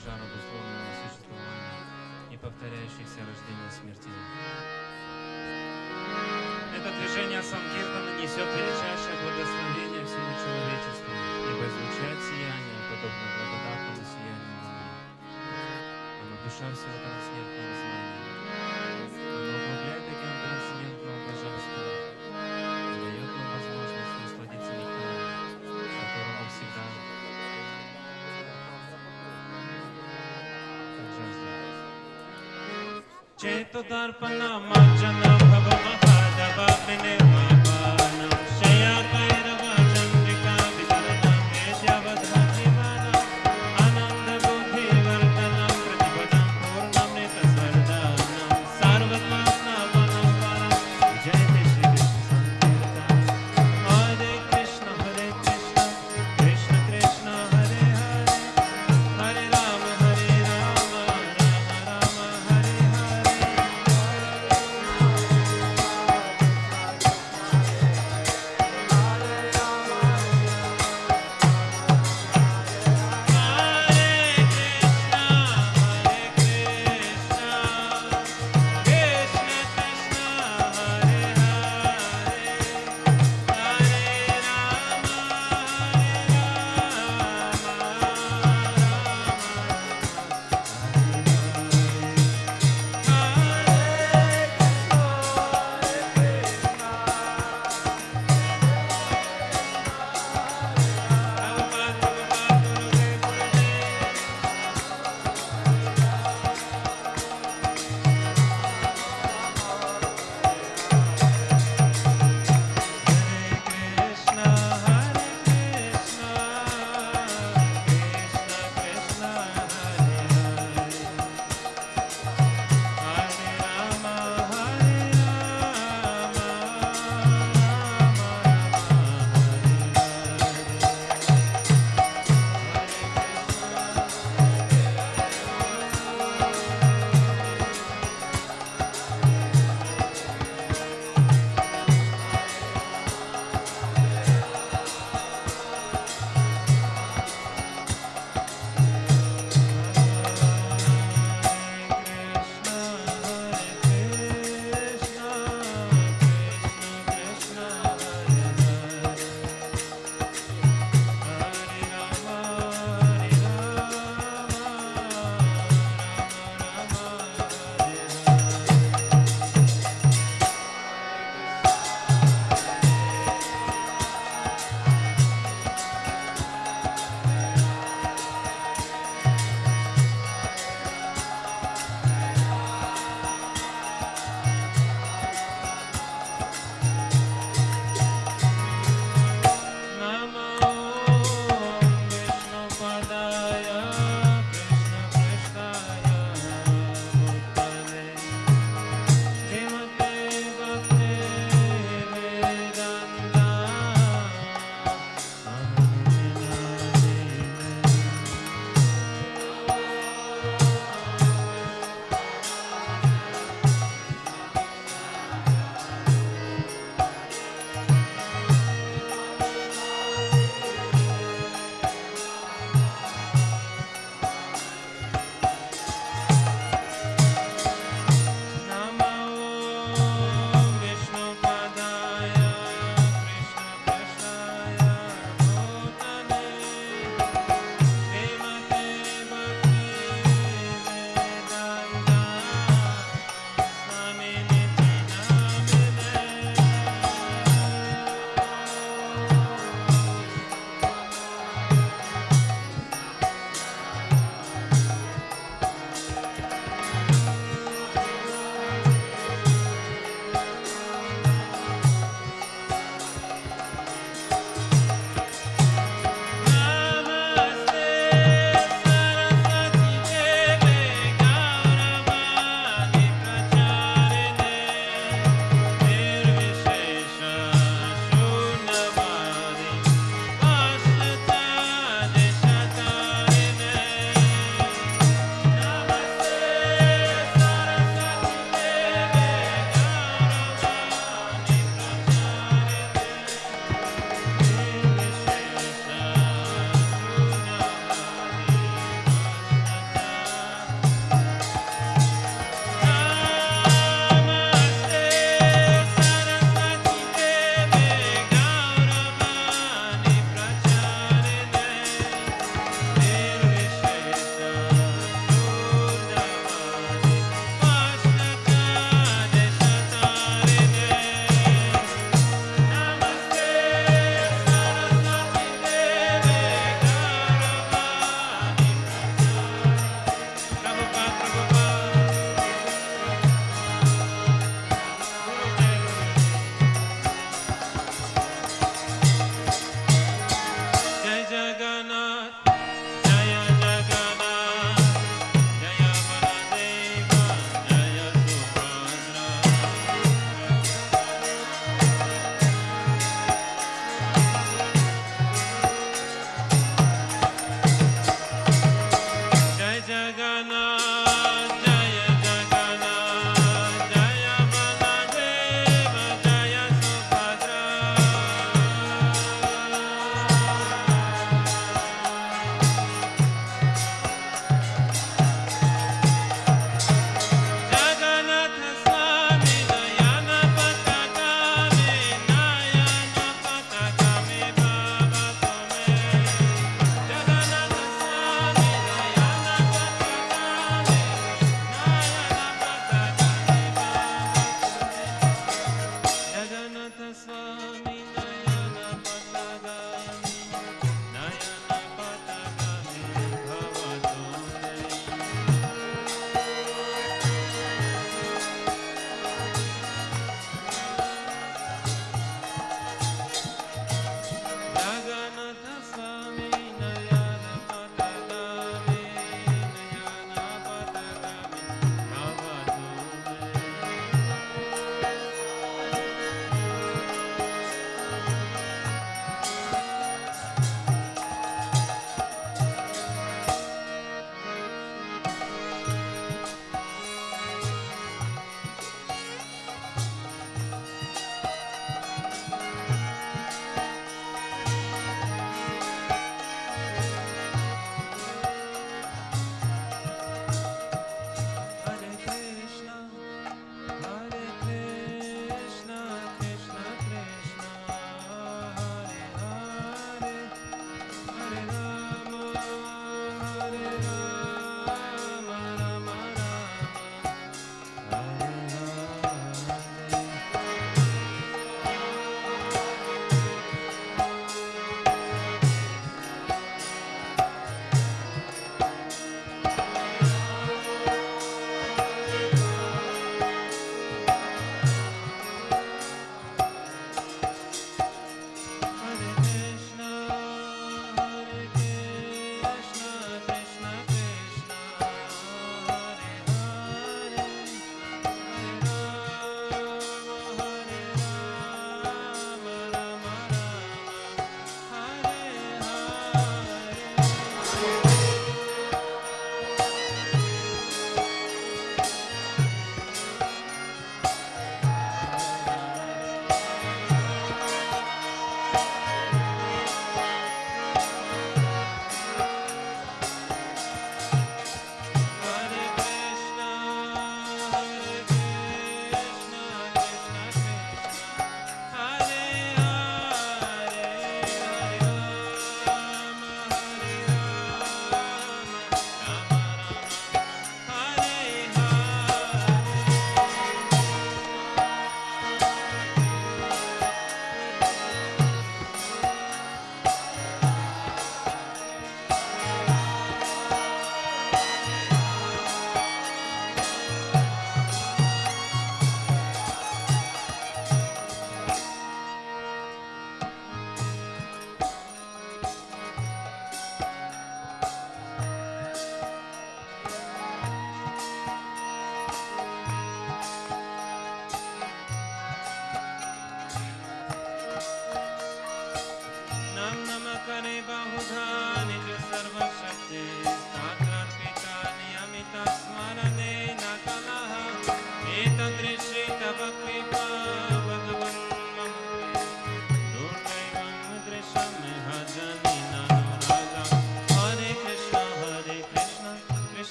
пожара обусловленного существования, не повторяющихся рождения и смерти. Это движение Санкиртана несет величайшее благословение всему человечеству, ибо излучает сияние, подобно благодатному сиянию Луны. Оно душа всего трансцендентного знания. चेत दर्पण मर्जन भव महादव विने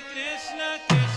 Krishna Krishna.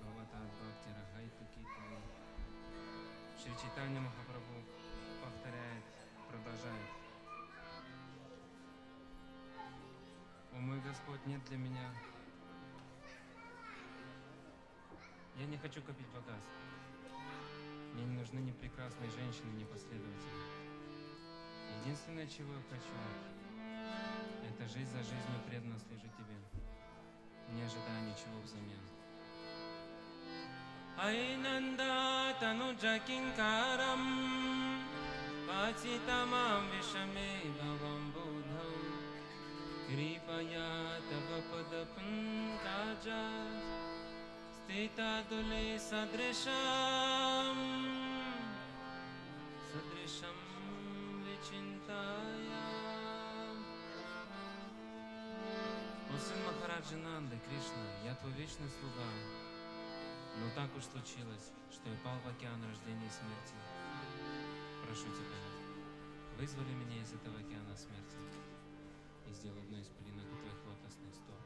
Bhavatat bhakti rahaitu kitai. Шри Чайтанья Махапрабху повторяет, продолжает. О мой Господь, нет для меня. Я не хочу копить богатство. Мне не нужны ни прекрасные женщины, ни последователи. Единственное, чего я хочу, это жизнь за жизнью преданно служить Тебе, не ожидая ничего взамен. Айнанда тануджа кинкарам Пацитамам вишаме бхавам будхам Крипая тава падапанкаджа Стита дуле садришам Садришам О сын Махараджи Нанды, Кришна, я твой вечный слуга, но так уж случилось, что я пал в океан рождения и смерти. Прошу тебя, вызволи меня из этого океана смерти и сделай одну из пылинок у твоих лотосных стоп.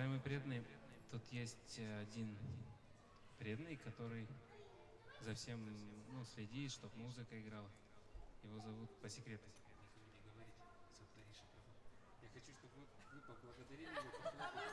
Уважаемые преданные, тут есть э, один преданный, который за всем ну, следит, чтобы музыка играла. Его зовут по секрету. Я хочу, чтобы вы поблагодарили его.